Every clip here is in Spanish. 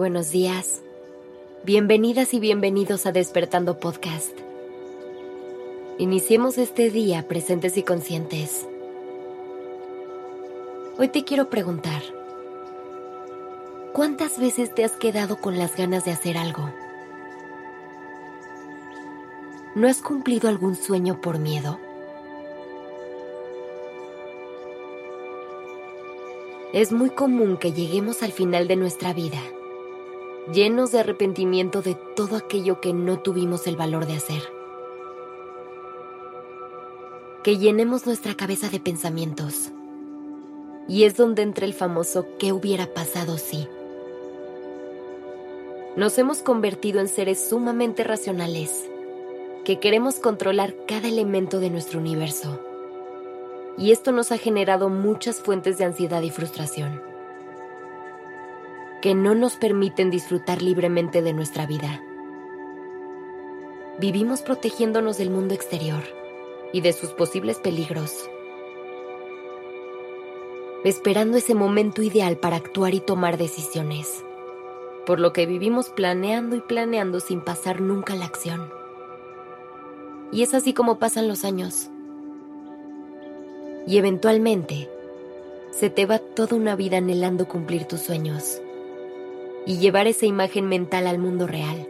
Buenos días. Bienvenidas y bienvenidos a Despertando Podcast. Iniciemos este día presentes y conscientes. Hoy te quiero preguntar, ¿cuántas veces te has quedado con las ganas de hacer algo? ¿No has cumplido algún sueño por miedo? Es muy común que lleguemos al final de nuestra vida llenos de arrepentimiento de todo aquello que no tuvimos el valor de hacer. Que llenemos nuestra cabeza de pensamientos. Y es donde entra el famoso ¿qué hubiera pasado si? Nos hemos convertido en seres sumamente racionales, que queremos controlar cada elemento de nuestro universo. Y esto nos ha generado muchas fuentes de ansiedad y frustración que no nos permiten disfrutar libremente de nuestra vida. Vivimos protegiéndonos del mundo exterior y de sus posibles peligros, esperando ese momento ideal para actuar y tomar decisiones, por lo que vivimos planeando y planeando sin pasar nunca la acción. Y es así como pasan los años. Y eventualmente, se te va toda una vida anhelando cumplir tus sueños y llevar esa imagen mental al mundo real.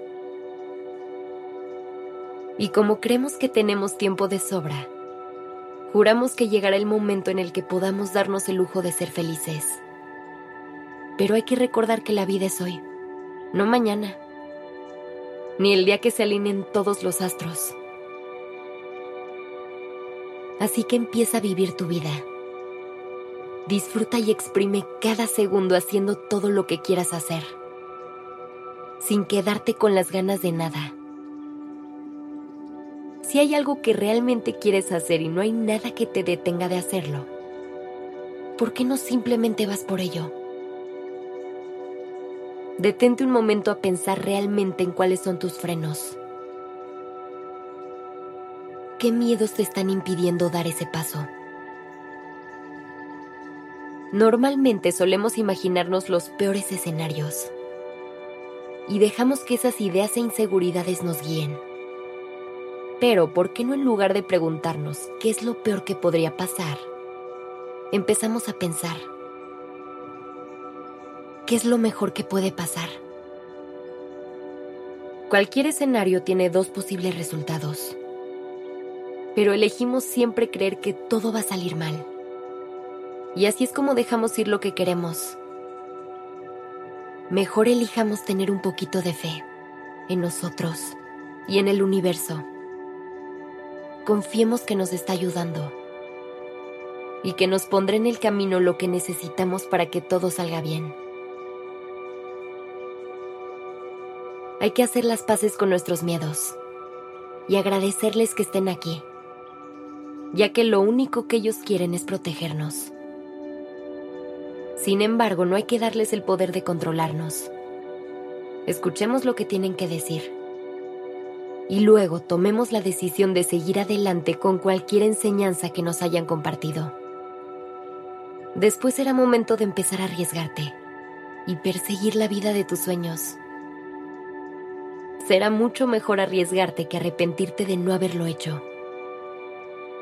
Y como creemos que tenemos tiempo de sobra, juramos que llegará el momento en el que podamos darnos el lujo de ser felices. Pero hay que recordar que la vida es hoy, no mañana, ni el día que se alineen todos los astros. Así que empieza a vivir tu vida. Disfruta y exprime cada segundo haciendo todo lo que quieras hacer sin quedarte con las ganas de nada. Si hay algo que realmente quieres hacer y no hay nada que te detenga de hacerlo, ¿por qué no simplemente vas por ello? Detente un momento a pensar realmente en cuáles son tus frenos. ¿Qué miedos te están impidiendo dar ese paso? Normalmente solemos imaginarnos los peores escenarios y dejamos que esas ideas e inseguridades nos guíen. Pero, ¿por qué no en lugar de preguntarnos qué es lo peor que podría pasar, empezamos a pensar, ¿qué es lo mejor que puede pasar? Cualquier escenario tiene dos posibles resultados, pero elegimos siempre creer que todo va a salir mal. Y así es como dejamos ir lo que queremos mejor elijamos tener un poquito de fe en nosotros y en el universo. Confiemos que nos está ayudando y que nos pondrá en el camino lo que necesitamos para que todo salga bien. Hay que hacer las paces con nuestros miedos y agradecerles que estén aquí, ya que lo único que ellos quieren es protegernos. Sin embargo, no hay que darles el poder de controlarnos. Escuchemos lo que tienen que decir. Y luego tomemos la decisión de seguir adelante con cualquier enseñanza que nos hayan compartido. Después será momento de empezar a arriesgarte y perseguir la vida de tus sueños. Será mucho mejor arriesgarte que arrepentirte de no haberlo hecho.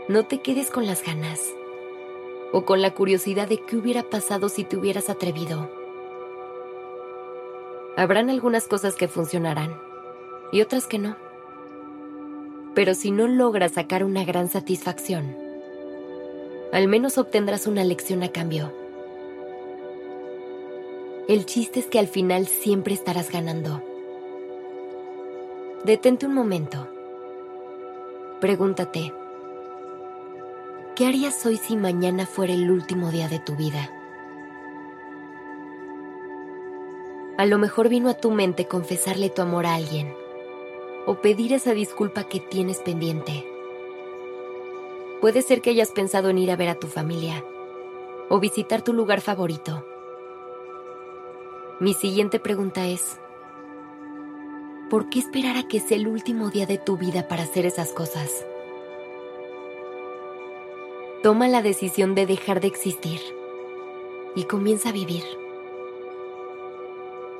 No te quedes con las ganas o con la curiosidad de qué hubiera pasado si te hubieras atrevido. Habrán algunas cosas que funcionarán y otras que no. Pero si no logras sacar una gran satisfacción, al menos obtendrás una lección a cambio. El chiste es que al final siempre estarás ganando. Detente un momento. Pregúntate, ¿Qué harías hoy si mañana fuera el último día de tu vida? A lo mejor vino a tu mente confesarle tu amor a alguien o pedir esa disculpa que tienes pendiente. Puede ser que hayas pensado en ir a ver a tu familia o visitar tu lugar favorito. Mi siguiente pregunta es, ¿por qué esperar a que sea el último día de tu vida para hacer esas cosas? Toma la decisión de dejar de existir y comienza a vivir.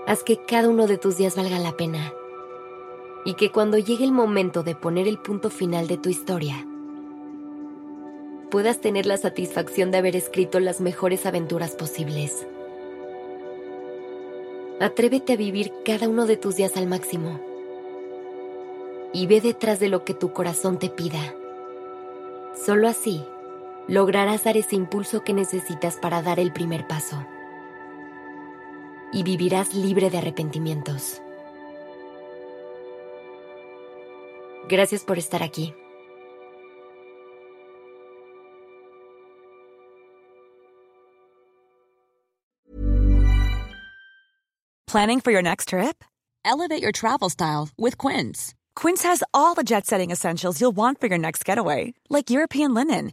Haz que cada uno de tus días valga la pena. Y que cuando llegue el momento de poner el punto final de tu historia, puedas tener la satisfacción de haber escrito las mejores aventuras posibles. Atrévete a vivir cada uno de tus días al máximo. Y ve detrás de lo que tu corazón te pida. Solo así lograrás dar ese impulso que necesitas para dar el primer paso y vivirás libre de arrepentimientos. Gracias por estar aquí. Planning for your next trip? Elevate your travel style with Quince. Quince has all the jet setting essentials you'll want for your next getaway, like European linen,